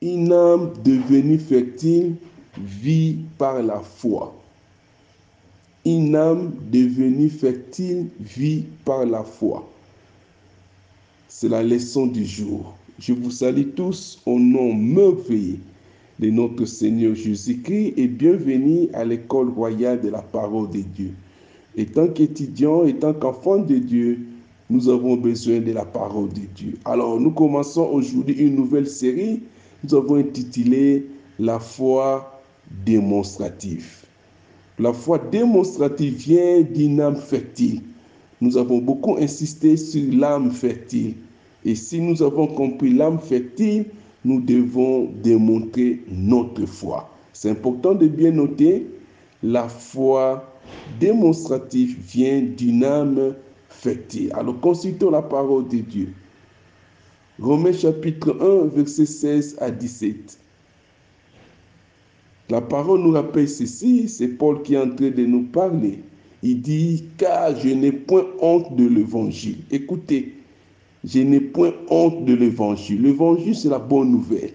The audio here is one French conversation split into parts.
Une âme devenue fertile vit par la foi. Une âme devenue fertile vit par la foi. C'est la leçon du jour. Je vous salue tous au nom merveilleux de notre Seigneur Jésus-Christ et bienvenue à l'école royale de la parole de Dieu. Et tant qu'étudiant et tant qu'enfant de Dieu, nous avons besoin de la parole de Dieu. Alors, nous commençons aujourd'hui une nouvelle série. Nous avons intitulé La foi démonstrative. La foi démonstrative vient d'une âme fertile. Nous avons beaucoup insisté sur l'âme fertile. Et si nous avons compris l'âme fertile, nous devons démontrer notre foi. C'est important de bien noter, la foi démonstrative vient d'une âme fertile. Alors consultons la parole de Dieu. Romains chapitre 1, verset 16 à 17. La parole nous rappelle ceci, c'est Paul qui est en train de nous parler. Il dit, car je n'ai point honte de l'évangile. Écoutez, je n'ai point honte de l'évangile. L'évangile, c'est la bonne nouvelle.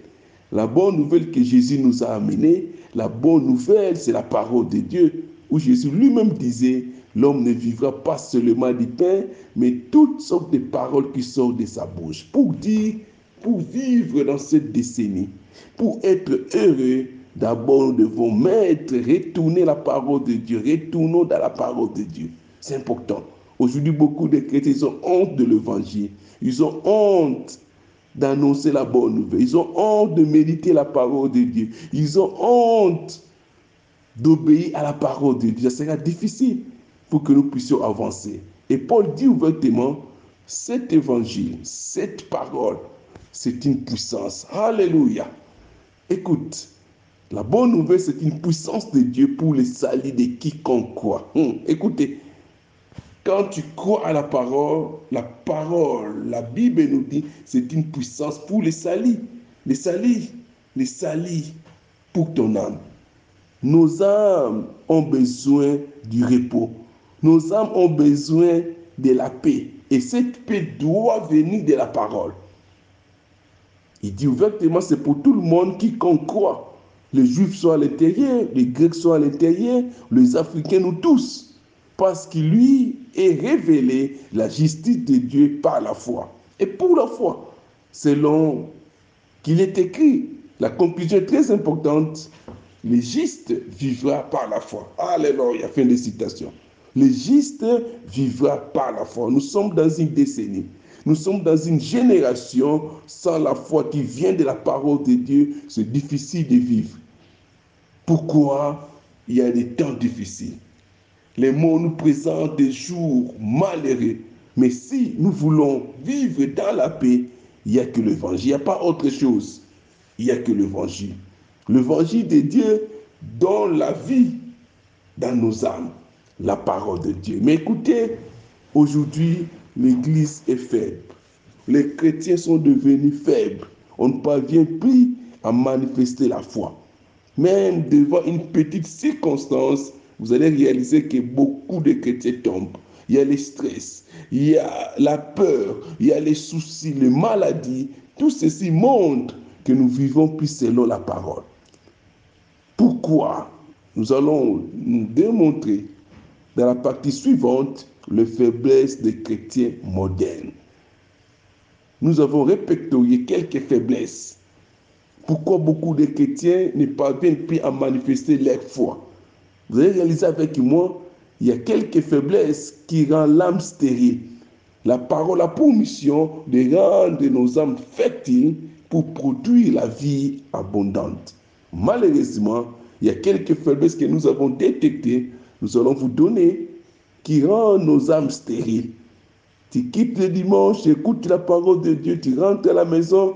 La bonne nouvelle que Jésus nous a amenée, la bonne nouvelle, c'est la parole de Dieu, où Jésus lui-même disait, l'homme ne vivra pas seulement du pain, mais toutes sortes de paroles qui sortent de sa bouche. Pour dire, pour vivre dans cette décennie, pour être heureux, d'abord nous devons mettre, retourner la parole de Dieu, retournons dans la parole de Dieu. C'est important. Aujourd'hui, beaucoup de chrétiens ont honte de l'évangile. Ils ont honte d'annoncer la bonne nouvelle. Ils ont honte de méditer la parole de Dieu. Ils ont honte d'obéir à la parole de Dieu. Ça sera difficile pour que nous puissions avancer. Et Paul dit ouvertement, cet évangile, cette parole, c'est une puissance. Alléluia. Écoute, la bonne nouvelle, c'est une puissance de Dieu pour le salut de quiconque croit. Hum, écoutez, quand tu crois à la parole, la parole, la Bible nous dit, c'est une puissance pour le salut. Le salut, le salut pour ton âme. Nos âmes ont besoin du repos. Nos âmes ont besoin de la paix. Et cette paix doit venir de la parole. Il dit ouvertement, c'est pour tout le monde qui croit. Les Juifs sont à l'intérieur, les Grecs sont à l'intérieur, les Africains, nous tous. Parce qu'il lui est révélé la justice de Dieu par la foi. Et pour la foi, selon qu'il est écrit, la conclusion est très importante, le juste vivra par la foi. Alléluia, fin de citation. Le juste vivra par la foi. Nous sommes dans une décennie. Nous sommes dans une génération sans la foi qui vient de la parole de Dieu. C'est difficile de vivre. Pourquoi il y a des temps difficiles? Les mots nous présentent des jours malheureux. Mais si nous voulons vivre dans la paix, il n'y a que l'évangile. Il n'y a pas autre chose. Il n'y a que l'évangile. L'évangile de Dieu donne la vie dans nos âmes. La parole de Dieu. Mais écoutez, aujourd'hui, l'Église est faible. Les chrétiens sont devenus faibles. On ne parvient plus à manifester la foi. Même devant une petite circonstance, vous allez réaliser que beaucoup de chrétiens tombent. Il y a le stress, il y a la peur, il y a les soucis, les maladies. Tout ceci montre que nous vivons plus selon la parole. Pourquoi? Nous allons démontrer dans la partie suivante les faiblesses des chrétiens modernes. Nous avons répertorié quelques faiblesses. Pourquoi beaucoup de chrétiens ne parviennent plus à manifester leur foi? Vous allez réaliser avec moi, il y a quelques faiblesses qui rendent l'âme stérile. La parole a pour mission de rendre nos âmes fertiles pour produire la vie abondante. Malheureusement, il y a quelques faiblesses que nous avons détectées. Nous allons vous donner qui rendent nos âmes stériles. Tu quittes le dimanche, tu écoutes la parole de Dieu, tu rentres à la maison,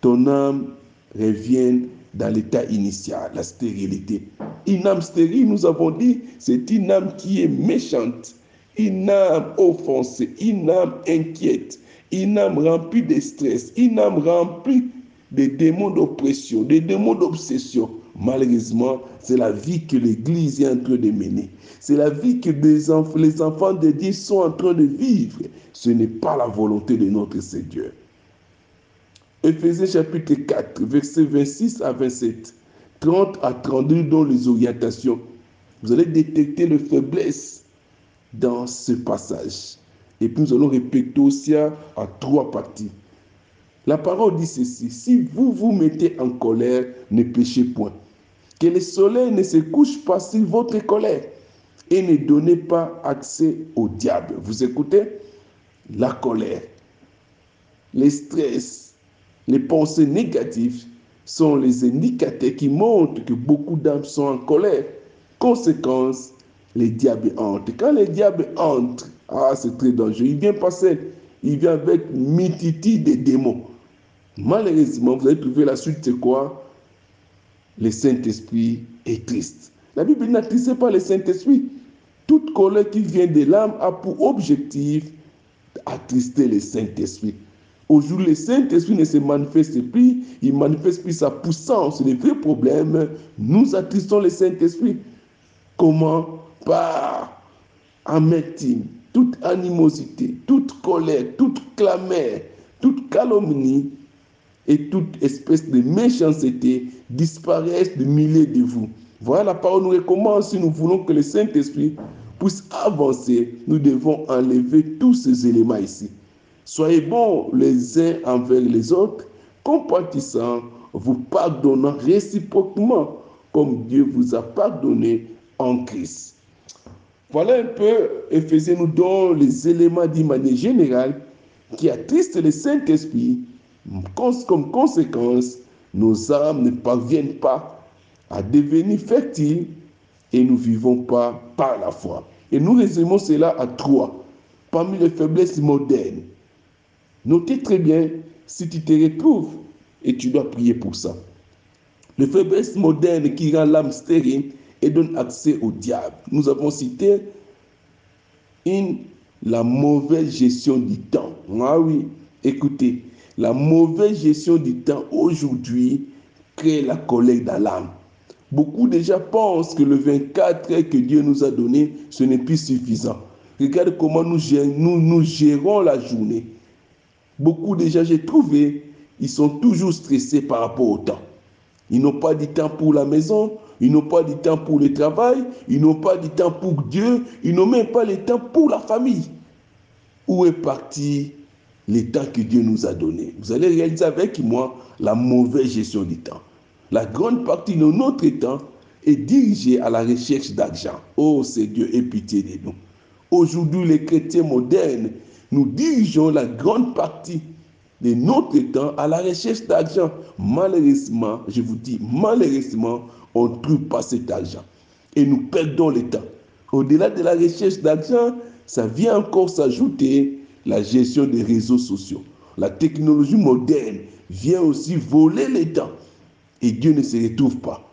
ton âme revient dans l'état initial, la stérilité. Une âme stérile, nous avons dit, c'est une âme qui est méchante, une âme offensée, une âme inquiète, une âme remplie de stress, une âme remplie de démons d'oppression, de démons d'obsession. Malheureusement, c'est la vie que l'Église est en train de mener. C'est la vie que les enfants, les enfants de Dieu sont en train de vivre. Ce n'est pas la volonté de notre Seigneur. Ephésiens chapitre 4, versets 26 à 27, 30 à 32 dans les orientations. Vous allez détecter les faiblesses dans ce passage. Et puis nous allons répéter aussi à trois parties. La parole dit ceci, si vous vous mettez en colère, ne péchez point. Que le soleil ne se couche pas sur votre colère et ne donnez pas accès au diable. Vous écoutez? La colère, les stress, les pensées négatives sont les indicateurs qui montrent que beaucoup d'âmes sont en colère. Conséquence, les diables entrent. Quand les diables entrent, ah, c'est très dangereux. Il vient passer, il vient avec mititi des démons. Malheureusement, vous allez trouver la suite, c'est quoi? Le Saint-Esprit est triste. La Bible n'attriste pas le Saint-Esprit. Toute colère qui vient de l'âme a pour objectif d'attrister le Saint-Esprit. Aujourd'hui, le Saint-Esprit ne se manifeste plus, il manifeste plus sa puissance. Le vrai problème, nous attristons le Saint-Esprit. Comment Par amertume, toute animosité, toute colère, toute clameur, toute calomnie et toute espèce de méchanceté disparaissent de milliers de vous. Voilà la parole nous recommande si nous voulons que le Saint-Esprit puisse avancer, nous devons enlever tous ces éléments ici. Soyez bons les uns envers les autres, compatissant, vous pardonnant réciproquement, comme Dieu vous a pardonné en Christ. Voilà un peu, Ephésiens nous donne les éléments d'une manière générale qui attristent le Saint-Esprit. Comme conséquence, nos âmes ne parviennent pas à devenir fertiles et nous ne vivons pas par la foi. Et nous résumons cela à trois, parmi les faiblesses modernes. Notez très bien si tu te retrouves et tu dois prier pour ça. Les faiblesses modernes qui rend l'âme stérile et donne accès au diable. Nous avons cité la mauvaise gestion du temps. Ah oui, écoutez, la mauvaise gestion du temps aujourd'hui crée la colère dans l'âme. Beaucoup déjà pensent que le 24 heures que Dieu nous a donné, ce n'est plus suffisant. Regarde comment nous, nous gérons la journée. Beaucoup déjà, j'ai trouvé, ils sont toujours stressés par rapport au temps. Ils n'ont pas du temps pour la maison, ils n'ont pas du temps pour le travail, ils n'ont pas du temps pour Dieu, ils n'ont même pas le temps pour la famille. Où est parti le temps que Dieu nous a donné Vous allez réaliser avec moi la mauvaise gestion du temps. La grande partie de notre temps est dirigée à la recherche d'argent. Oh, c'est Dieu, aie pitié de nous. Aujourd'hui, les chrétiens modernes, nous dirigeons la grande partie de notre temps à la recherche d'argent. Malheureusement, je vous dis, malheureusement, on ne trouve pas cet argent. Et nous perdons le temps. Au-delà de la recherche d'argent, ça vient encore s'ajouter la gestion des réseaux sociaux. La technologie moderne vient aussi voler le temps. Et Dieu ne se retrouve pas.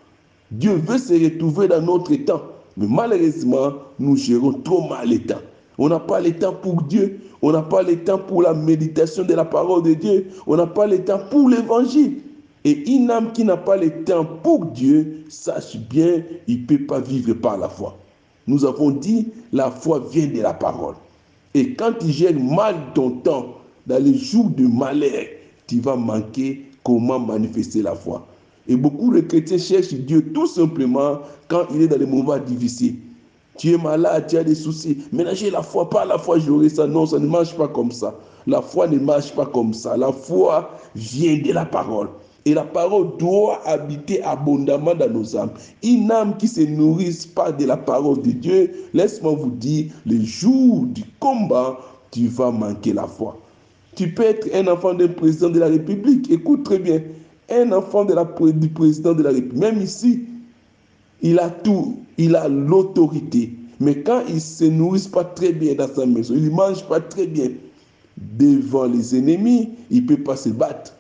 Dieu veut se retrouver dans notre temps. Mais malheureusement, nous gérons trop mal le temps. On n'a pas le temps pour Dieu. On n'a pas le temps pour la méditation de la parole de Dieu. On n'a pas le temps pour l'évangile. Et une âme qui n'a pas le temps pour Dieu, sache bien, il ne peut pas vivre par la foi. Nous avons dit, la foi vient de la parole. Et quand tu gères mal ton temps, dans les jours de malheur, tu vas manquer comment manifester la foi. Et beaucoup de chrétiens cherchent Dieu tout simplement quand il est dans les moments difficiles. Tu es malade, tu as des soucis. J'ai la foi, pas la foi, j'aurai ça. Non, ça ne marche pas comme ça. La foi ne marche pas comme ça. La foi vient de la parole. Et la parole doit habiter abondamment dans nos âmes. Une âme qui se nourrit pas de la parole de Dieu, laisse-moi vous dire, le jour du combat, tu vas manquer la foi. Tu peux être un enfant d'un président de la République. Écoute très bien. Un enfant du président de la République. Même ici, il a tout. Il a l'autorité. Mais quand il ne se nourrit pas très bien dans sa maison, il ne mange pas très bien devant les ennemis, il ne peut pas se battre.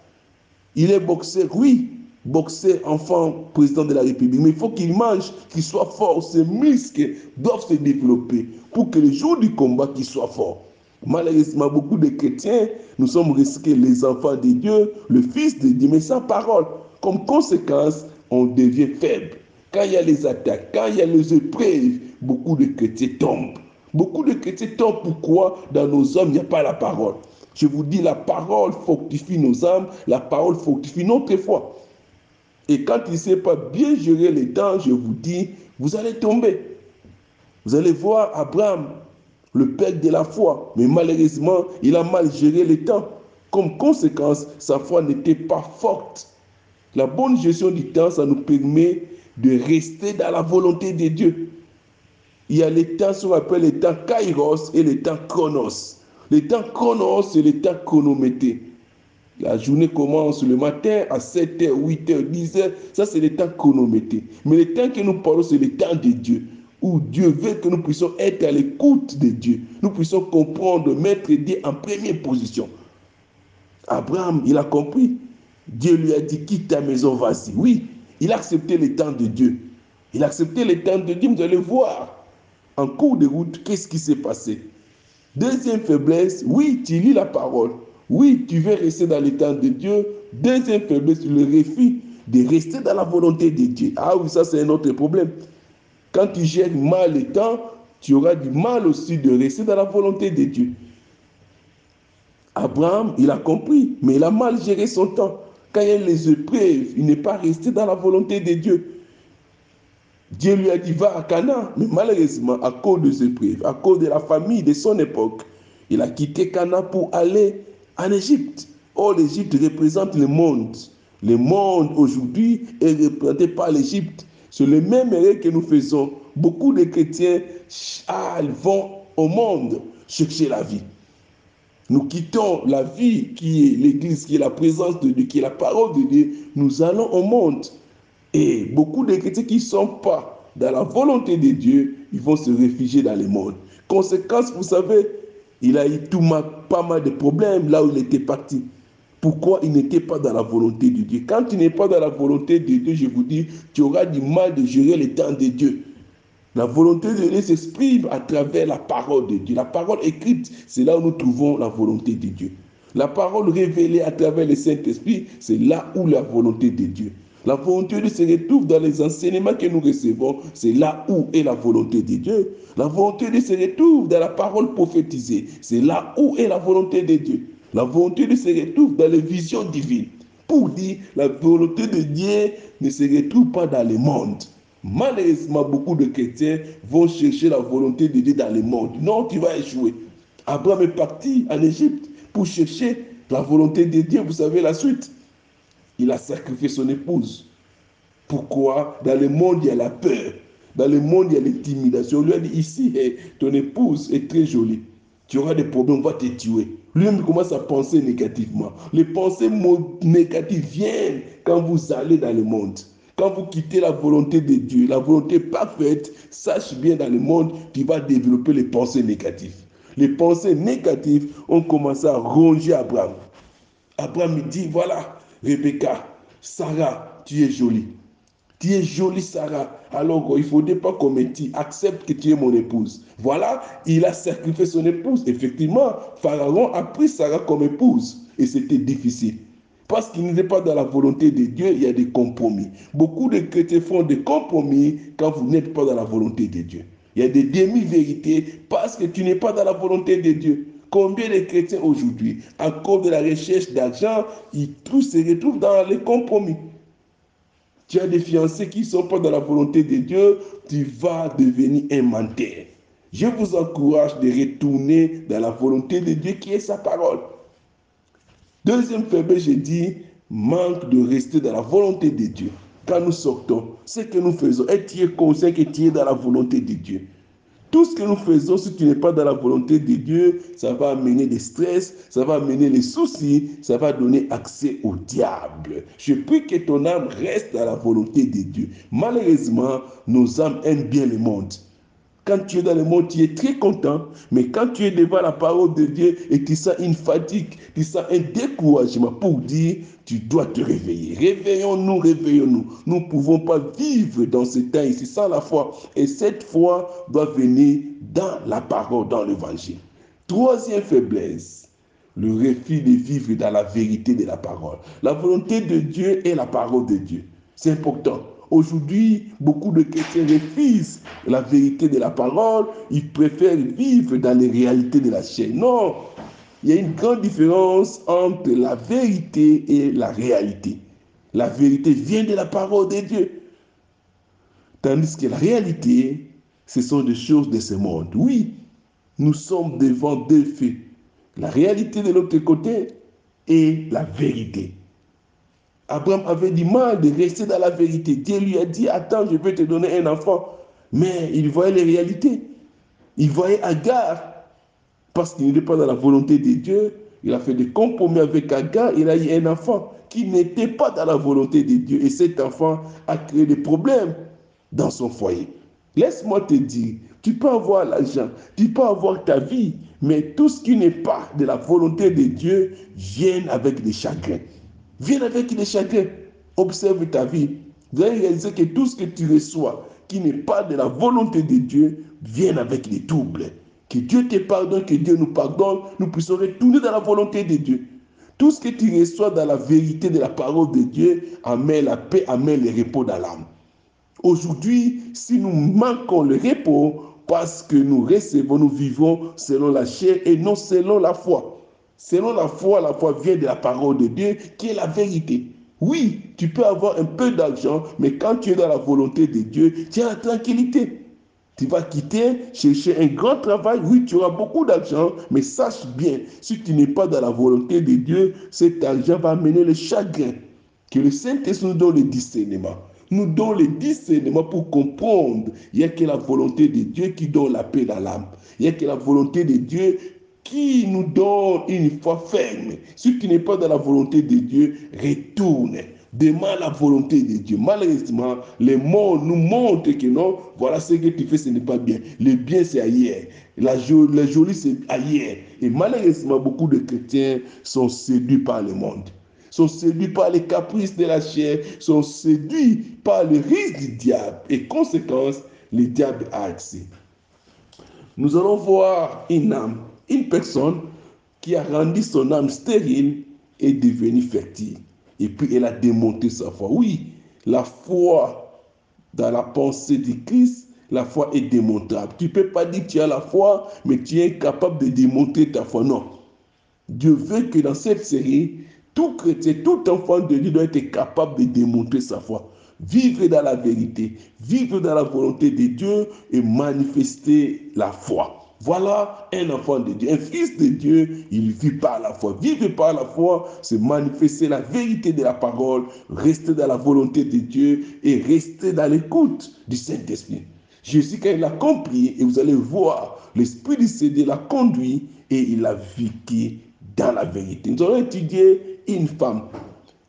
Il est boxeur, oui, boxeur, enfant, président de la République. Mais il faut qu'il mange, qu'il soit fort. Ses muscles doivent se développer pour que le jour du combat, qu'il soit fort. Malheureusement, beaucoup de chrétiens, nous sommes risqués les enfants de Dieu, le Fils de Dieu, mais sans parole. Comme conséquence, on devient faible. Quand il y a les attaques, quand il y a les épreuves, beaucoup de chrétiens tombent. Beaucoup de chrétiens tombent. Pourquoi? Dans nos hommes, il n'y a pas la parole. Je vous dis, la parole fortifie nos âmes, la parole fortifie notre foi. Et quand il ne sait pas bien gérer les temps, je vous dis, vous allez tomber. Vous allez voir Abraham, le père de la foi, mais malheureusement, il a mal géré les temps. Comme conséquence, sa foi n'était pas forte. La bonne gestion du temps, ça nous permet de rester dans la volonté de Dieu. Il y a les temps, ce qu'on appelle les temps kairos et les temps chronos. Le temps chronos, c'est le temps chronométré. La journée commence le matin à 7h, 8h, 10h. Ça, c'est le temps chronométré. Mais le temps que nous parlons, c'est le temps de Dieu. Où Dieu veut que nous puissions être à l'écoute de Dieu. Nous puissions comprendre, mettre Dieu en première position. Abraham, il a compris. Dieu lui a dit, quitte ta maison, vas-y. Oui, il a accepté le temps de Dieu. Il a accepté le temps de Dieu. Vous allez voir en cours de route qu'est-ce qui s'est passé? Deuxième faiblesse, oui, tu lis la parole. Oui, tu veux rester dans le temps de Dieu. Deuxième faiblesse, le refus de rester dans la volonté de Dieu. Ah oui, ça c'est un autre problème. Quand tu gères mal le temps, tu auras du mal aussi de rester dans la volonté de Dieu. Abraham, il a compris, mais il a mal géré son temps. Quand il a les épreuves, il n'est pas resté dans la volonté de Dieu. Dieu lui a dit, va à Cana. Mais malheureusement, à cause des épreuves, à cause de la famille de son époque, il a quitté Cana pour aller en Égypte. Oh, l'Égypte représente le monde. Le monde aujourd'hui est représenté par l'Égypte. C'est le même erreur que nous faisons. Beaucoup de chrétiens ah, vont au monde chercher la vie. Nous quittons la vie qui est l'Église, qui est la présence de Dieu, qui est la parole de Dieu. Nous allons au monde. Et beaucoup de chrétiens qui ne sont pas dans la volonté de Dieu, ils vont se réfugier dans le monde. Conséquence, vous savez, il a eu tout pas mal de problèmes là où il était parti. Pourquoi il n'était pas dans la volonté de Dieu? Quand tu n'es pas dans la volonté de Dieu, je vous dis, tu auras du mal de gérer le temps de Dieu. La volonté de Dieu s'exprime à travers la parole de Dieu. La parole écrite, c'est là où nous trouvons la volonté de Dieu. La parole révélée à travers le Saint-Esprit, c'est là où la volonté de Dieu. La volonté de se retrouve dans les enseignements que nous recevons. C'est là où est la volonté de Dieu. La volonté de se retrouve dans la parole prophétisée. C'est là où est la volonté de Dieu. La volonté de se retrouve dans les visions divines. Pour dire, la volonté de Dieu ne se retrouve pas dans le monde. Malheureusement, beaucoup de chrétiens vont chercher la volonté de Dieu dans le monde. Non, tu vas échouer. Abraham est parti en Égypte pour chercher la volonté de Dieu. Vous savez la suite il a sacrifié son épouse. Pourquoi? Dans le monde, il y a la peur. Dans le monde, il y a l'intimidation. On lui a dit ici, ton épouse est très jolie. Tu auras des problèmes, on va te tuer. Lui-même commence à penser négativement. Les pensées négatives viennent quand vous allez dans le monde. Quand vous quittez la volonté de Dieu, la volonté parfaite, sache bien dans le monde, tu vas développer les pensées négatives. Les pensées négatives ont commencé à ronger Abraham. Abraham dit, voilà, Rebecca, Sarah, tu es jolie. Tu es jolie, Sarah. Alors, il ne faudrait pas qu'on me accepte que tu es mon épouse. Voilà, il a sacrifié son épouse. Effectivement, Pharaon a pris Sarah comme épouse. Et c'était difficile. Parce qu'il n'est pas dans la volonté de Dieu, il y a des compromis. Beaucoup de chrétiens font des compromis quand vous n'êtes pas dans la volonté de Dieu. Il y a des demi-vérités parce que tu n'es pas dans la volonté de Dieu. Combien de chrétiens aujourd'hui, à cause de la recherche d'argent, ils se retrouvent dans les compromis. Tu as des fiancés qui ne sont pas dans la volonté de Dieu, tu vas devenir un menteur. Je vous encourage de retourner dans la volonté de Dieu qui est sa parole. Deuxième faiblesse, j'ai dit, manque de rester dans la volonté de Dieu. Quand nous sortons, ce que nous faisons, est conscient que tu es dans la volonté de Dieu? Tout ce que nous faisons, si tu n'es pas dans la volonté de Dieu, ça va amener des stress, ça va amener les soucis, ça va donner accès au diable. Je prie que ton âme reste dans la volonté de Dieu. Malheureusement, nos âmes aiment bien le monde. Quand tu es dans le monde, tu es très content. Mais quand tu es devant la parole de Dieu et tu sens une fatigue, tu sens un découragement pour dire, tu dois te réveiller. Réveillons-nous, réveillons-nous. Nous ne pouvons pas vivre dans ce temps ici sans la foi. Et cette foi doit venir dans la parole, dans l'évangile. Troisième faiblesse, le refus de vivre dans la vérité de la parole. La volonté de Dieu est la parole de Dieu. C'est important. Aujourd'hui, beaucoup de chrétiens refusent la vérité de la parole. Ils préfèrent vivre dans les réalités de la chair. Non, il y a une grande différence entre la vérité et la réalité. La vérité vient de la parole de Dieu. Tandis que la réalité, ce sont des choses de ce monde. Oui, nous sommes devant deux faits. La réalité de l'autre côté et la vérité. Abraham avait du mal de rester dans la vérité. Dieu lui a dit, attends, je vais te donner un enfant. Mais il voyait les réalités. Il voyait Agar, parce qu'il n'était pas dans la volonté de Dieu. Il a fait des compromis avec Agar. Il a eu un enfant qui n'était pas dans la volonté de Dieu. Et cet enfant a créé des problèmes dans son foyer. Laisse-moi te dire, tu peux avoir l'argent, tu peux avoir ta vie, mais tout ce qui n'est pas de la volonté de Dieu vient avec des chagrins. Vient avec des chagrins. Observe ta vie. Vous allez réaliser que tout ce que tu reçois qui n'est pas de la volonté de Dieu vient avec des troubles. Que Dieu te pardonne, que Dieu nous pardonne, nous puissions retourner dans la volonté de Dieu. Tout ce que tu reçois dans la vérité de la parole de Dieu amène la paix, amène le repos dans l'âme. Aujourd'hui, si nous manquons le repos, parce que nous recevons, nous vivons selon la chair et non selon la foi. Selon la foi, la foi vient de la parole de Dieu qui est la vérité. Oui, tu peux avoir un peu d'argent, mais quand tu es dans la volonté de Dieu, tu as la tranquillité. Tu vas quitter, chercher un grand travail. Oui, tu auras beaucoup d'argent, mais sache bien, si tu n'es pas dans la volonté de Dieu, cet argent va amener le chagrin. Que le Saint-Esprit nous donne le discernement. Nous donne le discernement pour comprendre. Il n'y a que la volonté de Dieu qui donne la paix dans l'âme. Il n'y a que la volonté de Dieu qui nous donne une foi ferme. Si tu n'es pas dans la volonté de Dieu, retourne. Demande la volonté de Dieu. Malheureusement, le monde nous montre que non, voilà ce que tu fais, ce n'est pas bien. Le bien, c'est ailleurs. La le joli, c'est ailleurs. Et malheureusement, beaucoup de chrétiens sont séduits par le monde sont séduits par les caprices de la chair, sont séduits par le risque du diable. Et conséquence, le diable a accès. Nous allons voir une âme, une personne qui a rendu son âme stérile et devenue fertile. Et puis elle a démonté sa foi. Oui, la foi dans la pensée du Christ, la foi est démontrable. Tu ne peux pas dire que tu as la foi, mais tu es incapable de démontrer ta foi. Non. Dieu veut que dans cette série, tout chrétien, tout enfant de Dieu doit être capable de démontrer sa foi. Vivre dans la vérité, vivre dans la volonté de Dieu et manifester la foi. Voilà un enfant de Dieu, un fils de Dieu, il vit par la foi. Vivre par la foi, c'est manifester la vérité de la parole, rester dans la volonté de Dieu et rester dans l'écoute du Saint-Esprit. Jésus, quand il a compris, et vous allez voir, l'Esprit du Seigneur l'a conduit et il a vécu dans la vérité. Nous allons étudier une femme.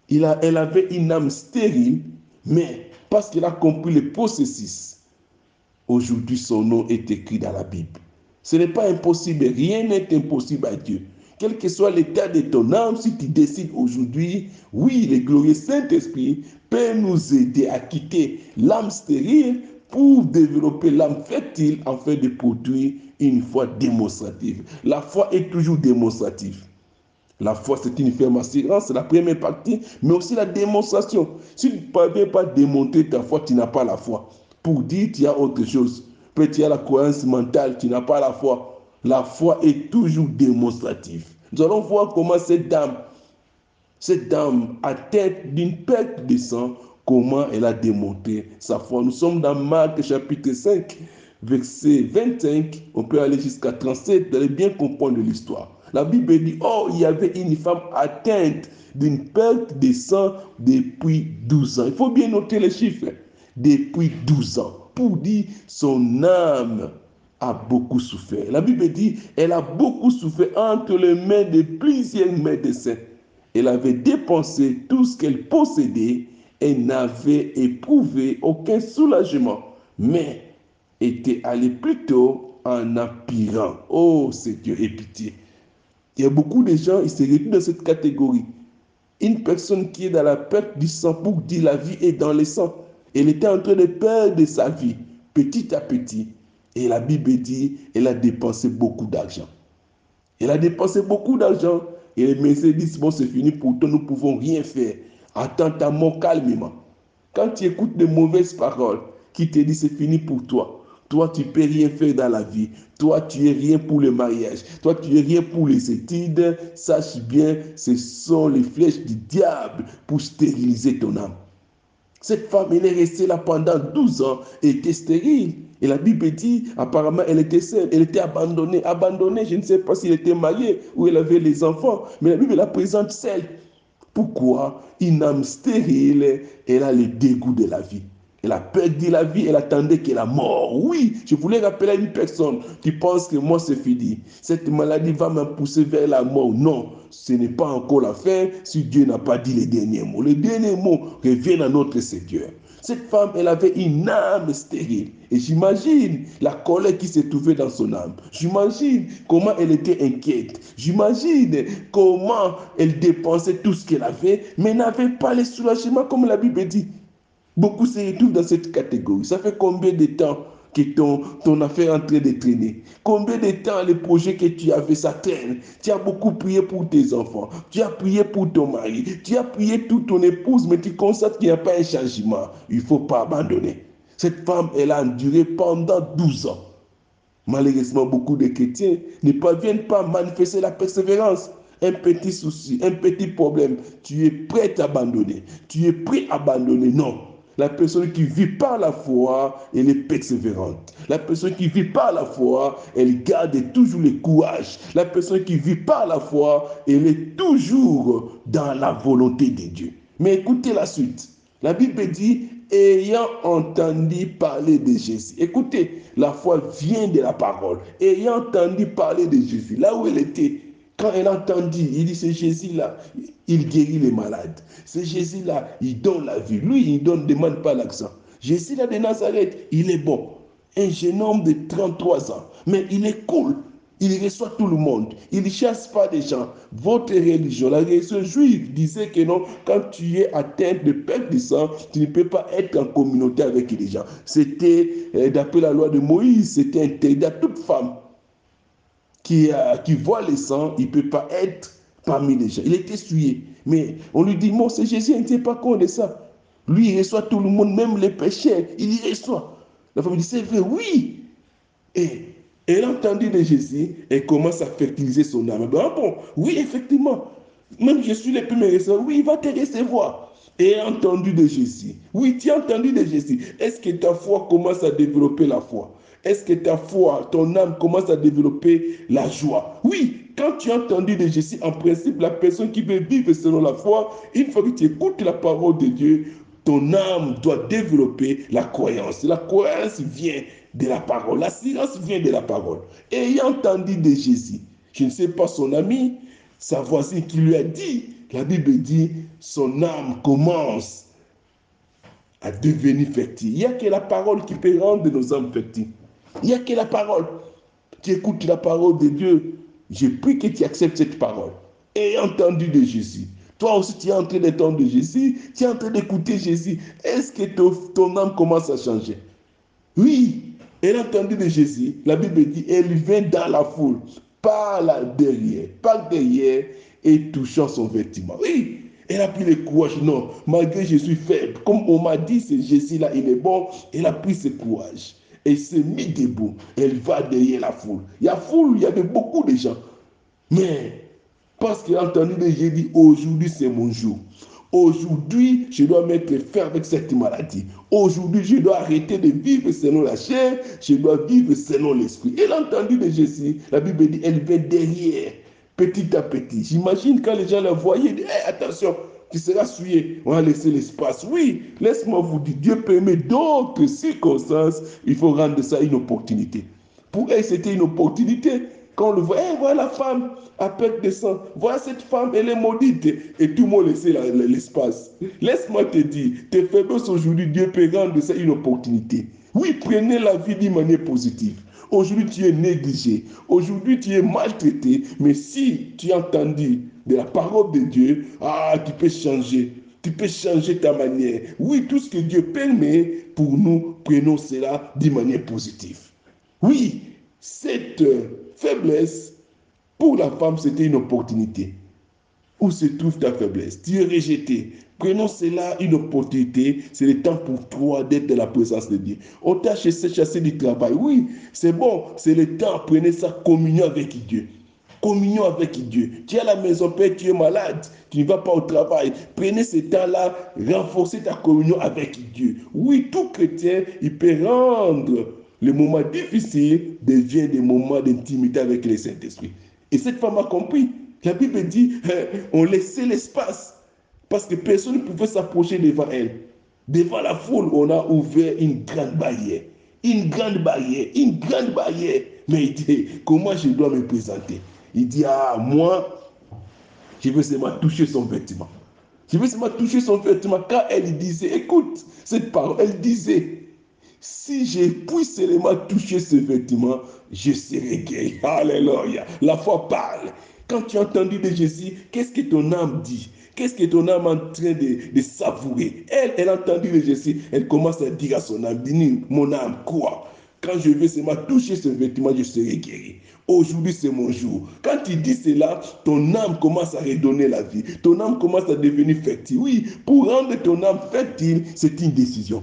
Il a, elle avait une âme stérile, mais parce qu'elle a compris le processus, aujourd'hui son nom est écrit dans la Bible. Ce n'est pas impossible, rien n'est impossible à Dieu. Quel que soit l'état de ton âme, si tu décides aujourd'hui, oui, le glorieux Saint-Esprit peut nous aider à quitter l'âme stérile pour développer l'âme fertile afin de produire une foi démonstrative. La foi est toujours démonstrative. La foi, c'est une ferme assurance, c'est la première partie, mais aussi la démonstration. Si tu ne parviens pas démontrer ta foi, tu n'as pas la foi. Pour dire tu as autre chose, tu as la croyance mentale, tu n'as pas la foi. La foi est toujours démonstrative. Nous allons voir comment cette dame, cette dame atteinte d'une perte de sang, comment elle a démontré sa foi. Nous sommes dans Marc chapitre 5, verset 25, on peut aller jusqu'à 37, vous allez bien comprendre l'histoire. La Bible dit, oh, il y avait une femme atteinte d'une perte de sang depuis 12 ans. Il faut bien noter les chiffres. Depuis 12 ans. Pour dire, son âme a beaucoup souffert. La Bible dit, elle a beaucoup souffert entre les mains de plusieurs médecins. Elle avait dépensé tout ce qu'elle possédait et n'avait éprouvé aucun soulagement, mais était allée plutôt en empirant. Oh, c'est Dieu, et pitié. Il y a beaucoup de gens, ils se retrouvent dans cette catégorie. Une personne qui est dans la perte du sang pour dire la vie est dans le sang. Elle était en train de perdre sa vie petit à petit. Et la Bible dit, elle a dépensé beaucoup d'argent. Elle a dépensé beaucoup d'argent. Et les médecins disent, bon, c'est fini pour toi, nous ne pouvons rien faire. Attends ta mort calmement. Quand tu écoutes de mauvaises paroles qui te disent, c'est fini pour toi, Toi, tu peux rien faire dans la vie. Toi, tu es rien pour le mariage. Toi, tu es rien pour les études. Sache bien, ce sont les flèches du diable pour stériliser ton âme. Cette femme, elle est restée là pendant 12 ans et était stérile. Et la Bible dit, apparemment, elle était seule, elle était abandonnée. Abandonnée, je ne sais pas s'il était marié ou elle avait les enfants, mais la Bible la présente seule. Pourquoi? Une âme stérile, elle a le dégoût de la vie. Elle a perdu la vie, elle attendait que la mort. Oui, je voulais rappeler à une personne qui pense que moi c'est fini. Cette maladie va me pousser vers la mort. Non, ce n'est pas encore la si Dieu n'a pas dit les derniers mots. Les derniers mots reviennent à notre Seigneur. Cette femme, elle avait une âme stérile. Et j'imagine la colère qui s'est trouvée dans son âme. J'imagine comment elle était inquiète. J'imagine comment elle dépensait tout ce qu'elle avait, mais n'avait pas le soulagement comme la Bible dit. Beaucoup se retrouvent dans cette catégorie. Ça fait combien de temps que ton, ton affaire est en train de traîner? Combien de temps les projets que tu avais, ça traîne Tu as beaucoup prié pour tes enfants. Tu as prié pour ton mari. Tu as prié pour ton épouse, mais tu constates qu'il n'y a pas un changement. Il ne faut pas abandonner. Cette femme, elle a enduré pendant 12 ans. Malheureusement, beaucoup de chrétiens ne parviennent pas à manifester la persévérance un petit souci, un petit problème, tu es prêt à abandonner. Tu es prêt à abandonner. Non. La personne qui vit par la foi, elle est persévérante. La personne qui vit par la foi, elle garde toujours le courage. La personne qui vit par la foi, elle est toujours dans la volonté de Dieu. Mais écoutez la suite. La Bible dit, ayant entendu parler de Jésus. Écoutez, la foi vient de la parole. Ayant entendu parler de Jésus, là où elle était, quand elle entendit, il dit, c'est Jésus-là, il guérit les malades. C'est Jésus-là, il donne la vie. Lui, il ne demande pas l'accent. Jésus-là de Nazareth, il est bon. Un jeune homme de 33 ans, mais il est cool. Il reçoit tout le monde. Il ne chasse pas des gens. Votre religion, la religion juive disait que non, quand tu es atteint de perte de sang, tu ne peux pas être en communauté avec les gens. C'était, euh, d'après la loi de Moïse, c'était interdit à toute femme qui, euh, qui voit le sang, il ne peut pas être parmi les gens. Il était souillé. Mais on lui dit, moi, c'est Jésus, il n'était pas compte de ça. Lui, il reçoit tout le monde, même les péchés, il y reçoit. La femme dit, c'est vrai, oui. Et elle a entendu de Jésus et commence à fertiliser son âme. Ben, bon, oui, effectivement. Même Jésus les me recevoir. Oui, il va te recevoir. Et entendu de Jésus. Oui, tu as entendu de Jésus. Est-ce que ta foi commence à développer la foi? Est-ce que ta foi, ton âme commence à développer la joie? Oui, quand tu as entendu de Jésus, en principe, la personne qui veut vivre selon la foi, une fois que tu écoutes la parole de Dieu, ton âme doit développer la croyance. La croyance vient de la parole. La silence vient de la parole. Ayant entendu de Jésus, je ne sais pas son ami, sa voisine qui lui a dit, la Bible dit, son âme commence à devenir fertile. Il n'y a que la parole qui peut rendre nos âmes fertiles. Il n'y a que la parole. Tu écoutes la parole de Dieu. Je prie que tu acceptes cette parole. Et entendu de Jésus. Toi aussi, tu es en train d'entendre de Jésus. Tu es en train d'écouter Jésus. Est-ce que ton, âme commence à changer? Oui. Elle a entendu de Jésus. La Bible dit, elle vient dans la foule, par là derrière, par derrière, et touchant son vêtement. Oui, elle a pris le courage. Non, malgré que je suis faible, comme on m'a dit, c'est Jésus là, il est bon. Elle a pris ce courage et s'est mis debout. Elle va derrière la foule. Il y a foule, il y avait beaucoup de gens. Mais parce qu'elle a entendu Jésus dit aujourd'hui c'est mon jour. Aujourd'hui, je dois mettre fin avec cette maladie. Aujourd'hui, je dois arrêter de vivre selon la chair, je dois vivre selon l'esprit. Elle a entendu de Jésus. La Bible dit, elle vient derrière, petit à petit. J'imagine quand les gens la voyaient, hey, attention, qui sera souillé. On va laisser l'espace. Oui, laisse-moi vous dire, Dieu permet d'autres circonstances. Il faut rendre ça une opportunité. Pour elle, c'était une opportunité. Quand on le voit, hey, voilà la femme à perte de sang. Voilà cette femme, elle est maudite. Et tout le monde laisse l'espace. Laisse-moi te dire, tes faiblesses aujourd'hui, Dieu peut rendre ça une opportunité. Oui, prenez la vie d'une manière positive. Aujourd'hui, tu es négligé. Aujourd'hui, tu es maltraité. Mais si tu as entendu de la parole de Dieu, ah, tu peux changer. Tu peux changer ta manière. Oui, tout ce que Dieu permet pour nous, prenons cela d'une manière positive. Oui, cette faiblesse, pour la femme, c'était une opportunité. Où se trouve ta faiblesse? Tu es rejeté. Prenons cela une opportunité. C'est le temps pour toi d'être dans la présence de Dieu. On t'a chassé, chassé du travail. Oui, c'est bon. C'est le temps. Prenez sa communion avec Dieu. Communion avec Dieu. Tu es à la maison, Père, tu es malade. Tu ne vas pas au travail. Prenez ce temps-là. Renforcez ta communion avec Dieu. Oui, tout chrétien, il peut rendre le moment difficile devient des moments d'intimité avec le Saint-Esprit. Et cette femme a compris. La Bible dit, hein, on laissait l'espace parce que personne ne pouvait s'approcher devant elle. Devant la foule, on a ouvert une grande barrière. Une grande barrière, une grande barrière. Mais il dit, comment je dois me présenter? Il dit, ah, moi, je veux seulement toucher son vêtement. Je veux seulement toucher son vêtement. Quand elle disait, écoute, cette parole, elle disait, si je puis seulement toucher ce vêtement, je serai guéri. Alléluia. La foi parle. Quand tu as entendu de Jésus, qu'est-ce que ton âme dit? Qu'est-ce que ton âme est en train de, savourer? Elle, elle a entendu de Jésus, elle commence à dire à son âme, dis mon âme, quoi? Quand je vais seulement toucher ce vêtement, je serai guéri. Aujourd'hui, c'est mon jour. Quand tu dis cela, ton âme commence à redonner la vie. Ton âme commence à devenir fertile. Oui, pour rendre ton âme fertile, c'est une décision.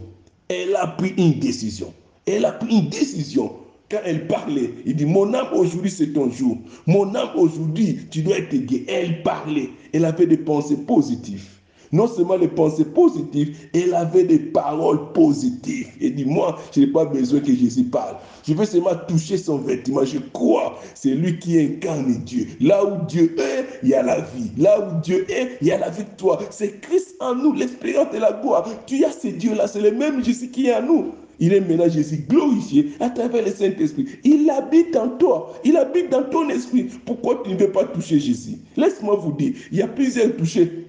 Elle a pris une décision. Elle a pris une décision quand elle parlait, il dit, mon âme aujourd'hui c'est ton jour. Mon âme aujourd'hui, tu dois être guéri. Elle parlait. Elle avait des pensées positives. Non seulement des pensées positives, elle avait des paroles positives. Elle dit, moi, je n'ai pas besoin que Jésus parle. Je veux seulement toucher son vêtement. Je crois, c'est lui qui incarne Dieu. Là où Dieu est, il y a la vie. Là où Dieu est, il y a la victoire. C'est Christ en nous, l'espérance et la gloire. Tu as ce Dieu-là, c'est le même Jésus qui est en nous. Il est maintenant Jésus glorifié à travers le Saint-Esprit. Il habite en toi. Il habite dans ton esprit. Pourquoi tu ne veux pas toucher Jésus? Laisse-moi vous dire, il y a plusieurs touchés.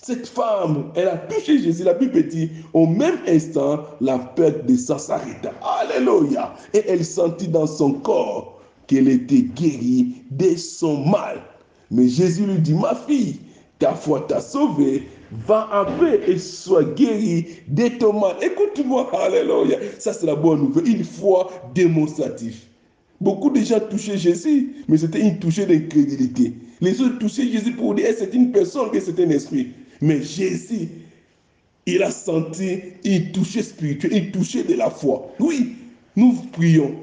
Cette femme, elle a touché Jésus. La Bible dit, au même instant, la perte de sang s'arrêta. Alléluia. Et elle sentit dans son corps qu'elle était guérie de son mal. Mais Jésus lui dit, ma fille, ta foi t'a sauvée va en paix et sois guéri de ton mal. Écoute-moi, alléluia. Ça, c'est la bonne nouvelle. Une foi démonstrative. Beaucoup de gens touchaient Jésus, mais c'était une touchée d'incrédulité. Les autres touchaient Jésus pour dire c'est une personne, que c'est un esprit. Mais Jésus, il a senti une touchée spirituelle, une touchée de la foi. Oui, nous prions,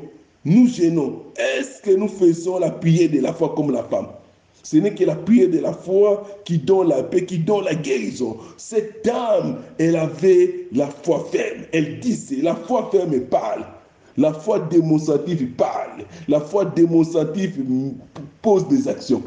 nous gênons. Est-ce que nous faisons la prière de la foi comme la femme? Ce n'est que la prière de la foi qui donne la paix, qui donne la guérison. Cette dame, elle avait la foi ferme. Elle disait, la foi ferme parle. La foi démonstrative parle. La foi démonstrative pose des actions.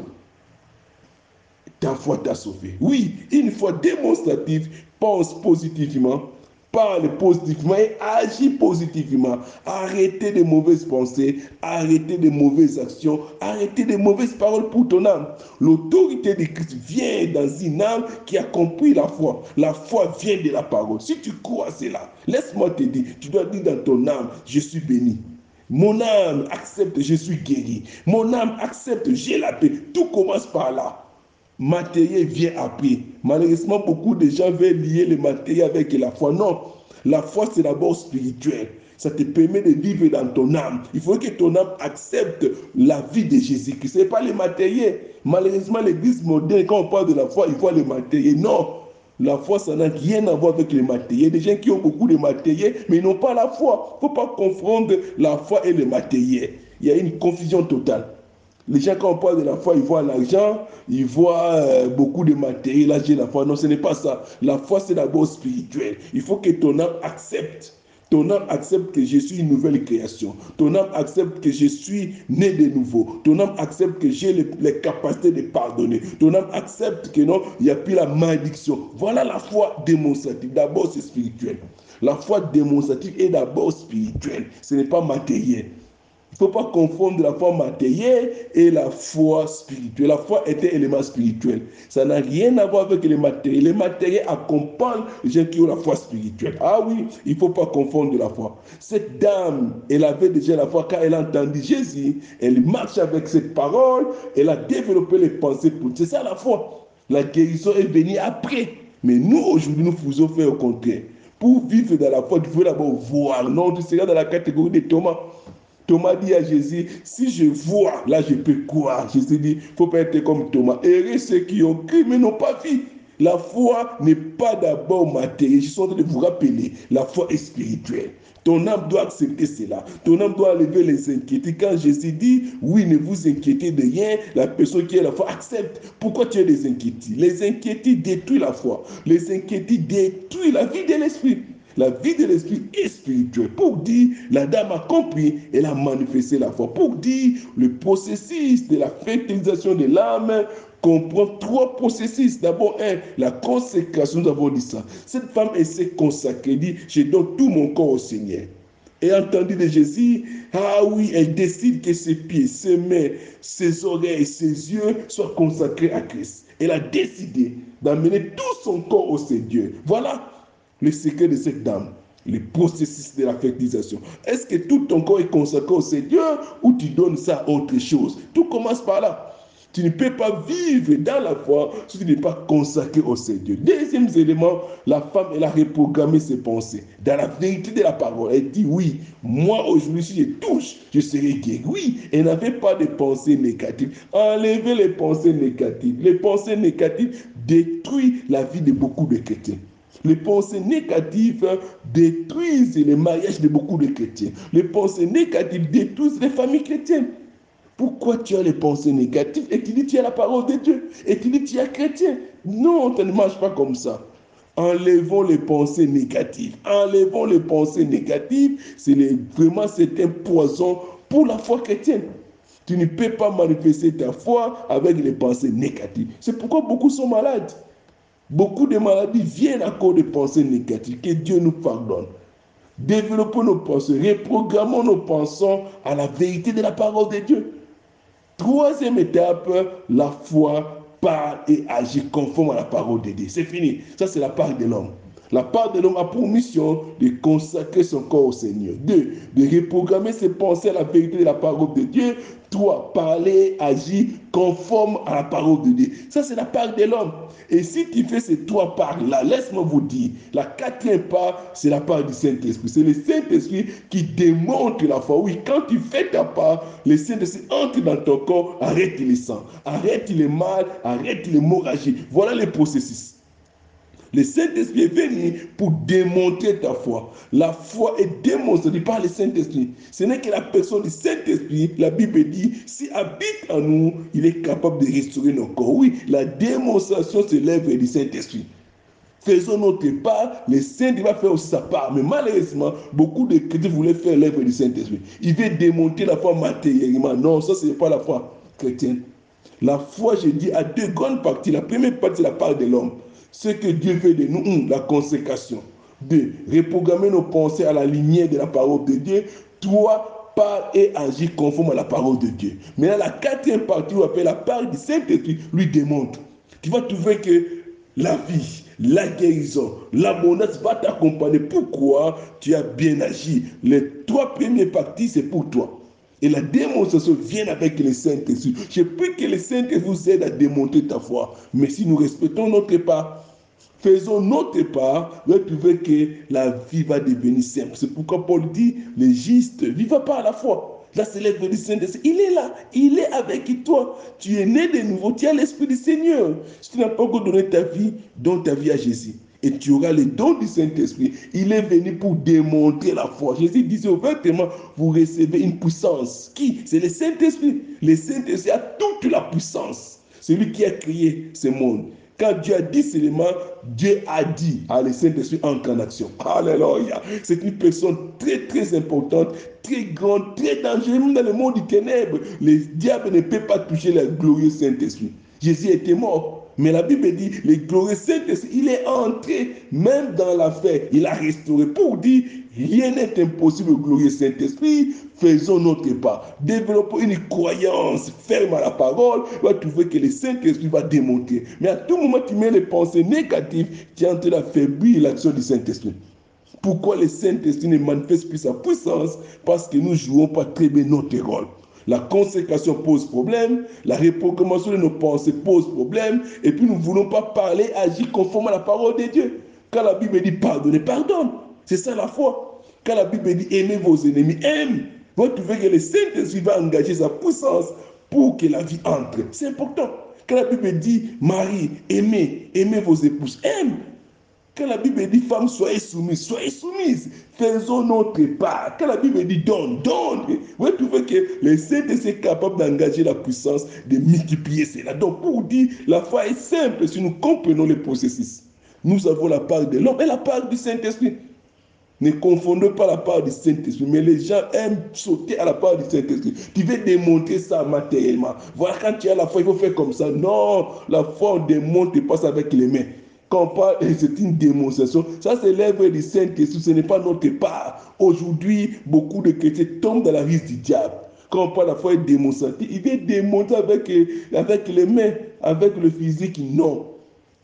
Ta foi t'a sauvé. Oui, une foi démonstrative pense positivement parle positivement et agit positivement. Arrêtez de mauvaises pensées, arrêtez de mauvaises actions, arrêtez de mauvaises paroles pour ton âme. L'autorité de Christ vient dans une âme qui a compris la foi. La foi vient de la parole. Si tu crois cela, laisse-moi te dire, tu dois dire dans ton âme, je suis béni. Mon âme accepte, je suis guéri. Mon âme accepte, j'ai la paix. Tout commence par là matériel vient après. Malheureusement, beaucoup de gens veulent lier le matériel avec la foi. Non, la foi, c'est d'abord spirituel. Ça te permet de vivre dans ton âme. Il faut que ton âme accepte la vie de Jésus-Christ. Ce n'est pas le matériel. Malheureusement, l'église moderne, quand on parle de la foi, il faut le matériel. Non, la foi, ça n'a rien à voir avec le matériel. Des gens qui ont beaucoup de matériel, mais n'ont pas la foi. Il ne faut pas confondre la foi et le matériel. Il y a une confusion totale. Les gens, quand on parle de la foi, ils voient l'argent, ils voient euh, beaucoup de matériel, là j'ai la foi. Non, ce n'est pas ça. La foi, c'est d'abord spirituel. Il faut que ton âme accepte. Ton âme accepte que je suis une nouvelle création. Ton âme accepte que je suis né de nouveau. Ton âme accepte que j'ai les, capacités de pardonner. Ton âme accepte que non, il n'y a plus la malédiction. Voilà la foi démonstrative. D'abord, c'est spirituel. La foi démonstrative est d'abord spirituelle. Ce n'est pas matériel. Il ne faut pas confondre la foi matérielle et la foi spirituelle. La foi est un élément spirituel. Ça n'a rien à voir avec les matériels. Les matériels accompagnent les gens qui ont la foi spirituelle. Ah oui, il ne faut pas confondre la foi. Cette dame, elle avait déjà la foi quand elle a entendu Jésus. Elle marche avec cette parole. Elle a développé les pensées pour C'est ça la foi. La guérison est venue après. Mais nous, aujourd'hui, nous faisons faire au contraire. Pour vivre dans la foi, il faut d'abord voir. Non, tu seras dans la catégorie des Thomas. Thomas dit à Jésus, si je vois, là je peux croire. Jésus dit, il ne faut pas être comme Thomas. Heureux ceux qui ont cru mais n'ont pas vu. La foi n'est pas d'abord matérielle. Je suis en train de vous rappeler, la foi est spirituelle. Ton âme doit accepter cela. Ton âme doit enlever les inquiétudes. Quand Jésus dit, oui, ne vous inquiétez de rien, la personne qui a la foi accepte. Pourquoi tu as des inquiétudes? Les inquiétudes détruisent la foi. Les inquiétudes détruisent la vie de l'esprit. La vie de l'esprit est spirituelle. Pour dire, la dame a compris, elle a manifesté la foi. Pour dire, le processus de la fertilisation de l'âme comprend trois processus. D'abord, un, la consécration, nous avons dit ça. Cette femme, elle s'est consacrée, dit, je donne tout mon corps au Seigneur. Et entendu de Jésus, ah oui, elle décide que ses pieds, ses mains, ses oreilles, ses yeux soient consacrés à Christ. Elle a décidé d'amener tout son corps au Seigneur. Voilà le secret de cette dame, le processus de la fertilisation. Est-ce que tout ton corps est consacré au Seigneur ou tu donnes ça à autre chose? Tout commence par là. Tu ne peux pas vivre dans la foi si tu n'es pas consacré au Seigneur. Deuxième élément, la femme, elle a reprogrammé ses pensées. Dans la vérité de la parole, elle dit oui, moi aujourd'hui, si je touche, je serai guéri. Oui, elle n'avait pas de pensées négatives. Enlevez les pensées négatives. Les pensées négatives détruisent la vie de beaucoup de chrétiens. Les pensées négatives détruisent les mariages de beaucoup de chrétiens. Les pensées négatives détruisent les familles chrétiennes. Pourquoi tu as les pensées négatives et tu dis tu as la parole de Dieu et tu dis tu es chrétien? Non, tu ne marches pas comme ça. Enlevons les pensées négatives. Enlevons les pensées négatives. C'est vraiment c'est un poison pour la foi chrétienne. Tu ne peux pas manifester ta foi avec les pensées négatives. C'est pourquoi beaucoup sont malades. Beaucoup de maladies viennent à cause de pensées négatives. Que Dieu nous pardonne. Développons nos pensées, reprogrammons nos pensées à la vérité de la parole de Dieu. Troisième étape, la foi parle et agit conforme à la parole de Dieu. C'est fini. Ça, c'est la part de l'homme. La part de l'homme a pour mission de consacrer son corps au Seigneur. Deux, de reprogrammer ses pensées à la vérité de la parole de Dieu. Trois, parler, agir conforme à la parole de Dieu. Ça, c'est la part de l'homme. Et si tu fais ces trois parts-là, laisse-moi vous dire, la quatrième part, c'est la part du Saint-Esprit. C'est le Saint-Esprit qui démontre la foi. Oui, quand tu fais ta part, le Saint-Esprit entre dans ton corps, arrête les sangs, arrête les mal, arrête l'hémorragie. Voilà le processus. Le Saint-Esprit est venu pour démontrer ta foi. La foi est démontrée par le Saint-Esprit. Ce n'est que la personne du Saint-Esprit, la Bible dit, si habite en nous, il est capable de restaurer nos corps. Oui, la démonstration, c'est l'œuvre du Saint-Esprit. Faisons notre part, le Saint-Esprit va faire sa part. Mais malheureusement, beaucoup de chrétiens voulaient faire l'œuvre du Saint-Esprit. Il veut démontrer la foi matériellement. Non, ça, ce n'est pas la foi chrétienne. La foi, je dis, a deux grandes parties. La première partie, c'est la part de l'homme ce que Dieu veut de nous, la consécration. Deux, reprogrammer nos pensées à la lumière de la parole de Dieu. Trois, parle et agir conforme à la parole de Dieu. Mais la quatrième partie, on appelle la part du Saint-Esprit, lui démontre. Tu vas trouver que la vie, la guérison, l'abondance va t'accompagner. Pourquoi tu as bien agi? Les trois premières parties, c'est pour toi. Et la démonstration vient avec le Saint-Esprit. Je prie que le Saint-Esprit vous aide à démontrer ta foi. Mais si nous respectons notre part, faisons notre part, vous trouvez que la vie va devenir simple. C'est pourquoi Paul dit, le juste vivent pas à la foi. Là, c'est l'être du Saint-Esprit. Il est là. Il est avec toi. Tu es né de nouveau. Tu as l'Esprit du Seigneur. Si tu n'as pas encore donné ta vie, donne ta vie à Jésus et tu auras le don du Saint-Esprit. Il est venu pour démontrer la foi. Jésus disait ouvertement, vous recevez une puissance. Qui C'est le Saint-Esprit. Le Saint-Esprit a toute la puissance. C'est lui qui a créé ce monde. Quand Dieu a dit seulement, Dieu a dit à le Saint-Esprit entre en action. Alléluia. C'est une personne très, très importante, très grande, très dangereuse. Dans le monde du ténèbre, le diable ne peut pas toucher le glorieux Saint-Esprit. Jésus était mort. Mais la Bible dit, le glorieux Saint-Esprit, il est entré même dans la fête. Il a restauré pour dire, rien n'est impossible au glorieux Saint-Esprit. Faisons notre part. Développons une croyance ferme à la parole. Tu vas trouver que le Saint-Esprit va démontrer. Mais à tout moment, tu mets les pensées négatives, tu es en train d'affaiblir l'action du Saint-Esprit. Pourquoi le Saint-Esprit ne manifeste plus sa puissance? Parce que nous ne jouons pas très bien notre rôle. La consécration pose problème, la reprogrammation de nos pensées pose problème, et puis nous ne voulons pas parler, agir conforme à la parole de Dieu. Quand la Bible dit pardonnez, pardonne. C'est ça la foi. Quand la Bible dit aimez vos ennemis, aime. Vous trouvez que le Saint-Esprit va engager sa puissance pour que la vie entre. C'est important. Quand la Bible dit, Marie, aimez, aimez vos épouses, aime. Quand la Bible dit, femme, soyez soumise, soyez soumise. Faisons notre part. Quand la Bible dit, donne, donne. Vous trouvez que le Saint-Esprit est capable d'engager la puissance, de multiplier cela. Donc, pour dire, la foi est simple si nous comprenons les processus. Nous avons la part de l'homme et la part du Saint-Esprit. Ne confondez pas la part du Saint-Esprit, mais les gens aiment sauter à la part du Saint-Esprit. Tu veux démontrer ça matériellement. Voilà, quand tu as la foi, il faut faire comme ça. Non, la foi, on démontre pas ça avec les mains. Quand on parle, c'est une démonstration. Ça, c'est l'œuvre du Saint-Esprit, ce n'est pas notre part. Aujourd'hui, beaucoup de chrétiens tombent dans la risque du diable. Quand on parle la foi démonstrative, il veut démontrer avec, avec les mains, avec le physique. Non.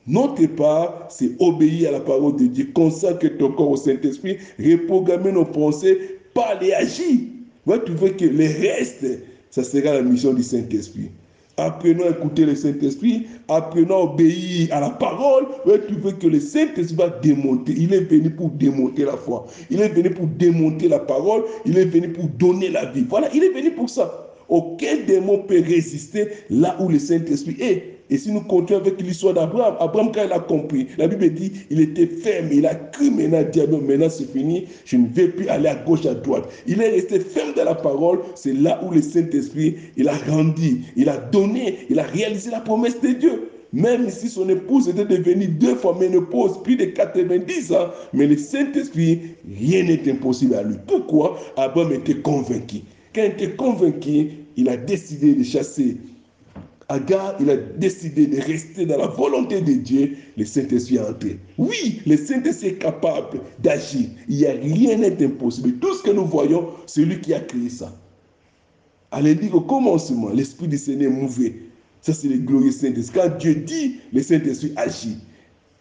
Notre part, c'est obéir à la parole de Dieu, consacrer ton corps au Saint-Esprit, reprogrammer nos pensées, parler, agir. Ouais, tu veux que le reste, ça sera la mission du Saint-Esprit. Apprenons à écouter le Saint-Esprit, apprenons à obéir à la parole. Ouais, tu veux que le Saint-Esprit va démonter. Il est venu pour démonter la foi. Il est venu pour démonter la parole. Il est venu pour donner la vie. Voilà, il est venu pour ça. Aucun démon peut résister là où le Saint-Esprit est. Et si nous continuons avec l'histoire d'Abraham, Abraham, quand il a compris, la Bible dit, il était ferme, il a cru maintenant, diable, maintenant c'est fini, je ne vais plus aller à gauche, à droite. Il est resté ferme dans la parole, c'est là où le Saint-Esprit, il a grandi, il a donné, il a réalisé la promesse de Dieu. Même si son épouse était devenue deux fois ménopause, plus de 90 ans, mais le Saint-Esprit, rien n'est impossible à lui. Pourquoi? Abraham était convaincu. Quand il était convaincu, il a décidé de chasser Agar, il a décidé de rester dans la volonté de Dieu. Le Saint-Esprit est entré. Oui, le Saint-Esprit est capable d'agir. Il n'y a rien n'est impossible. Tout ce que nous voyons, c'est lui qui a créé ça. Allez dire au commencement, l'Esprit du Seigneur mouvait. Ça, c'est le glorieux Saint-Esprit. Quand Dieu dit, le Saint-Esprit agit.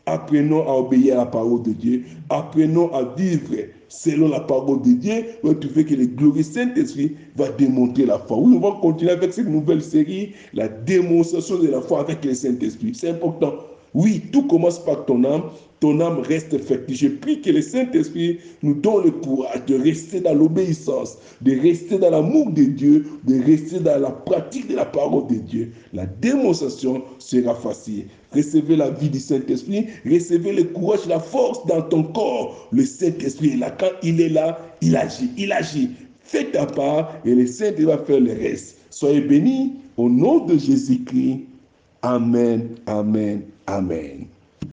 Apprenons à obéir à la parole de Dieu. Apprenons à vivre selon la parole de Dieu. Tu fais que le glorieux Saint-Esprit va démontrer la foi. Oui, on va continuer avec cette nouvelle série, la démonstration de la foi avec le Saint-Esprit. C'est important. Oui, tout commence par ton âme. Ton âme reste effective. Je prie que le Saint-Esprit nous donne le courage de rester dans l'obéissance, de rester dans l'amour de Dieu, de rester dans la pratique de la parole de Dieu. La démonstration sera facile. Recevez la vie du Saint-Esprit, recevez le courage, la force dans ton corps. Le Saint-Esprit est là. Quand il est là, il agit, il agit. Fais ta part et le Saint-Esprit va faire le reste. Soyez bénis au nom de Jésus-Christ. Amen, amen, amen.